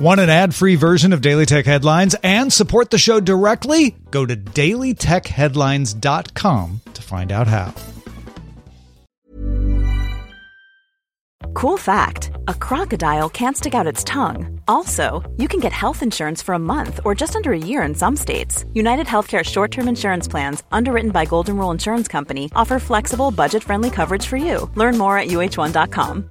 Want an ad free version of Daily Tech Headlines and support the show directly? Go to dailytechheadlines.com to find out how. Cool fact a crocodile can't stick out its tongue. Also, you can get health insurance for a month or just under a year in some states. United Healthcare short term insurance plans, underwritten by Golden Rule Insurance Company, offer flexible, budget friendly coverage for you. Learn more at uh1.com.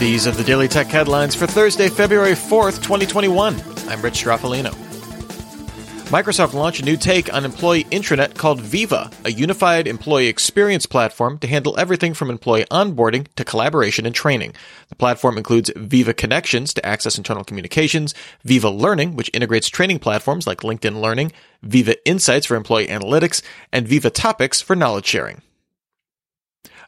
These are the Daily Tech headlines for Thursday, February 4th, 2021. I'm Rich Stroffolino. Microsoft launched a new take on employee intranet called Viva, a unified employee experience platform to handle everything from employee onboarding to collaboration and training. The platform includes Viva Connections to access internal communications, Viva Learning, which integrates training platforms like LinkedIn Learning, Viva Insights for employee analytics, and Viva Topics for knowledge sharing.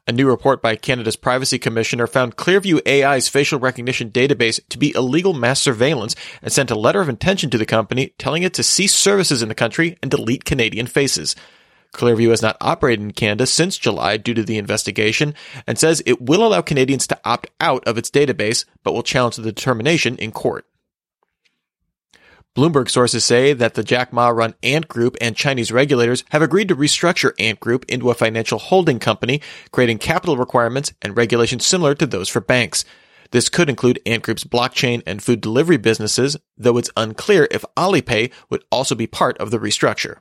A new report by Canada's Privacy Commissioner found Clearview AI's facial recognition database to be illegal mass surveillance and sent a letter of intention to the company telling it to cease services in the country and delete Canadian faces. Clearview has not operated in Canada since July due to the investigation and says it will allow Canadians to opt out of its database, but will challenge the determination in court. Bloomberg sources say that the Jack Ma run Ant Group and Chinese regulators have agreed to restructure Ant Group into a financial holding company, creating capital requirements and regulations similar to those for banks. This could include Ant Group's blockchain and food delivery businesses, though it's unclear if Alipay would also be part of the restructure.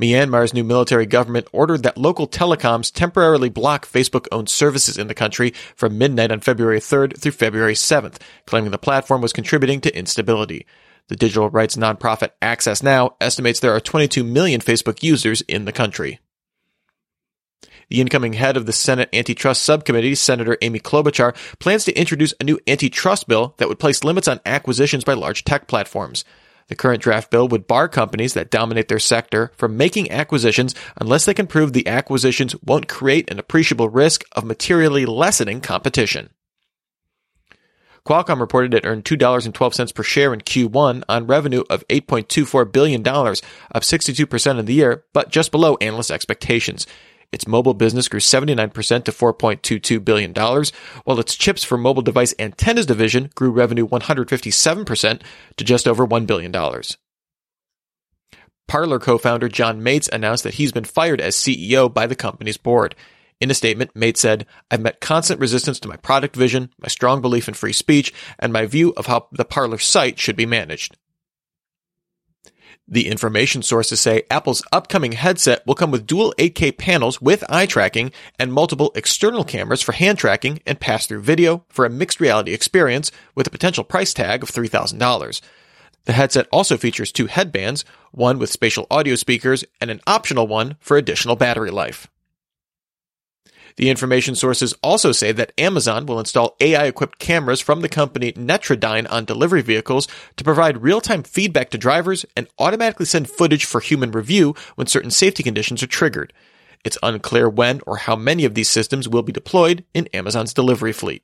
Myanmar's new military government ordered that local telecoms temporarily block Facebook owned services in the country from midnight on February 3rd through February 7th, claiming the platform was contributing to instability. The digital rights nonprofit Access Now estimates there are 22 million Facebook users in the country. The incoming head of the Senate Antitrust Subcommittee, Senator Amy Klobuchar, plans to introduce a new antitrust bill that would place limits on acquisitions by large tech platforms. The current draft bill would bar companies that dominate their sector from making acquisitions unless they can prove the acquisitions won't create an appreciable risk of materially lessening competition. Qualcomm reported it earned $2.12 per share in Q1 on revenue of $8.24 billion, up 62% in the year, but just below analyst expectations. Its mobile business grew 79% to $4.22 billion, while its chips for mobile device antennas division grew revenue 157% to just over $1 billion. Parler co-founder John Matze announced that he's been fired as CEO by the company's board. In a statement, Mates said, I've met constant resistance to my product vision, my strong belief in free speech, and my view of how the Parler site should be managed. The information sources say Apple's upcoming headset will come with dual 8K panels with eye tracking and multiple external cameras for hand tracking and pass through video for a mixed reality experience with a potential price tag of $3,000. The headset also features two headbands, one with spatial audio speakers and an optional one for additional battery life. The information sources also say that Amazon will install AI equipped cameras from the company Netradyne on delivery vehicles to provide real time feedback to drivers and automatically send footage for human review when certain safety conditions are triggered. It's unclear when or how many of these systems will be deployed in Amazon's delivery fleet.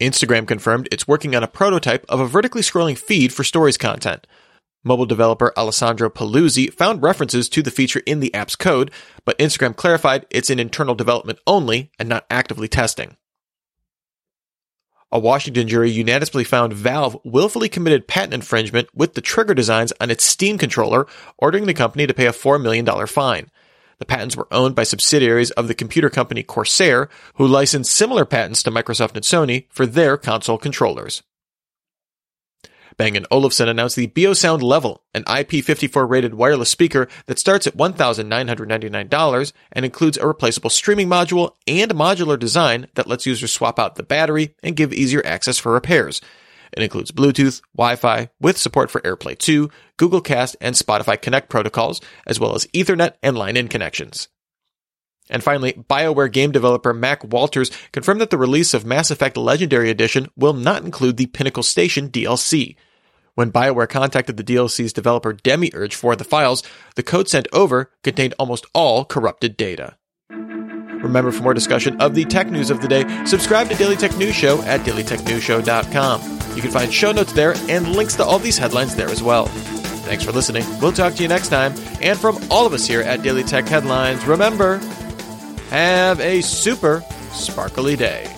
Instagram confirmed it's working on a prototype of a vertically scrolling feed for stories content. Mobile developer Alessandro Paluzzi found references to the feature in the app's code, but Instagram clarified it's in internal development only and not actively testing. A Washington jury unanimously found Valve willfully committed patent infringement with the trigger designs on its Steam controller, ordering the company to pay a $4 million fine. The patents were owned by subsidiaries of the computer company Corsair, who licensed similar patents to Microsoft and Sony for their console controllers. Bang & Olufsen announced the Beosound Level, an IP54 rated wireless speaker that starts at $1,999 and includes a replaceable streaming module and modular design that lets users swap out the battery and give easier access for repairs. It includes Bluetooth, Wi-Fi, with support for AirPlay 2, Google Cast, and Spotify Connect protocols, as well as Ethernet and line-in connections. And finally, BioWare game developer Mac Walters confirmed that the release of Mass Effect Legendary Edition will not include the Pinnacle Station DLC. When BioWare contacted the DLC's developer Demiurge for the files, the code sent over contained almost all corrupted data. Remember, for more discussion of the tech news of the day, subscribe to Daily Tech News Show at dailytechnewsshow.com. You can find show notes there and links to all these headlines there as well. Thanks for listening. We'll talk to you next time. And from all of us here at Daily Tech Headlines, remember, have a super sparkly day.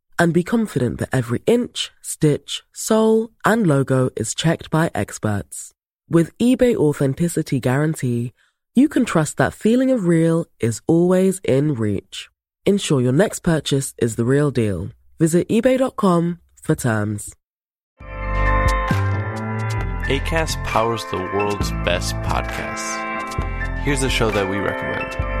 and be confident that every inch, stitch, sole, and logo is checked by experts. With eBay Authenticity Guarantee, you can trust that feeling of real is always in reach. Ensure your next purchase is the real deal. Visit eBay.com for terms. ACAST powers the world's best podcasts. Here's a show that we recommend.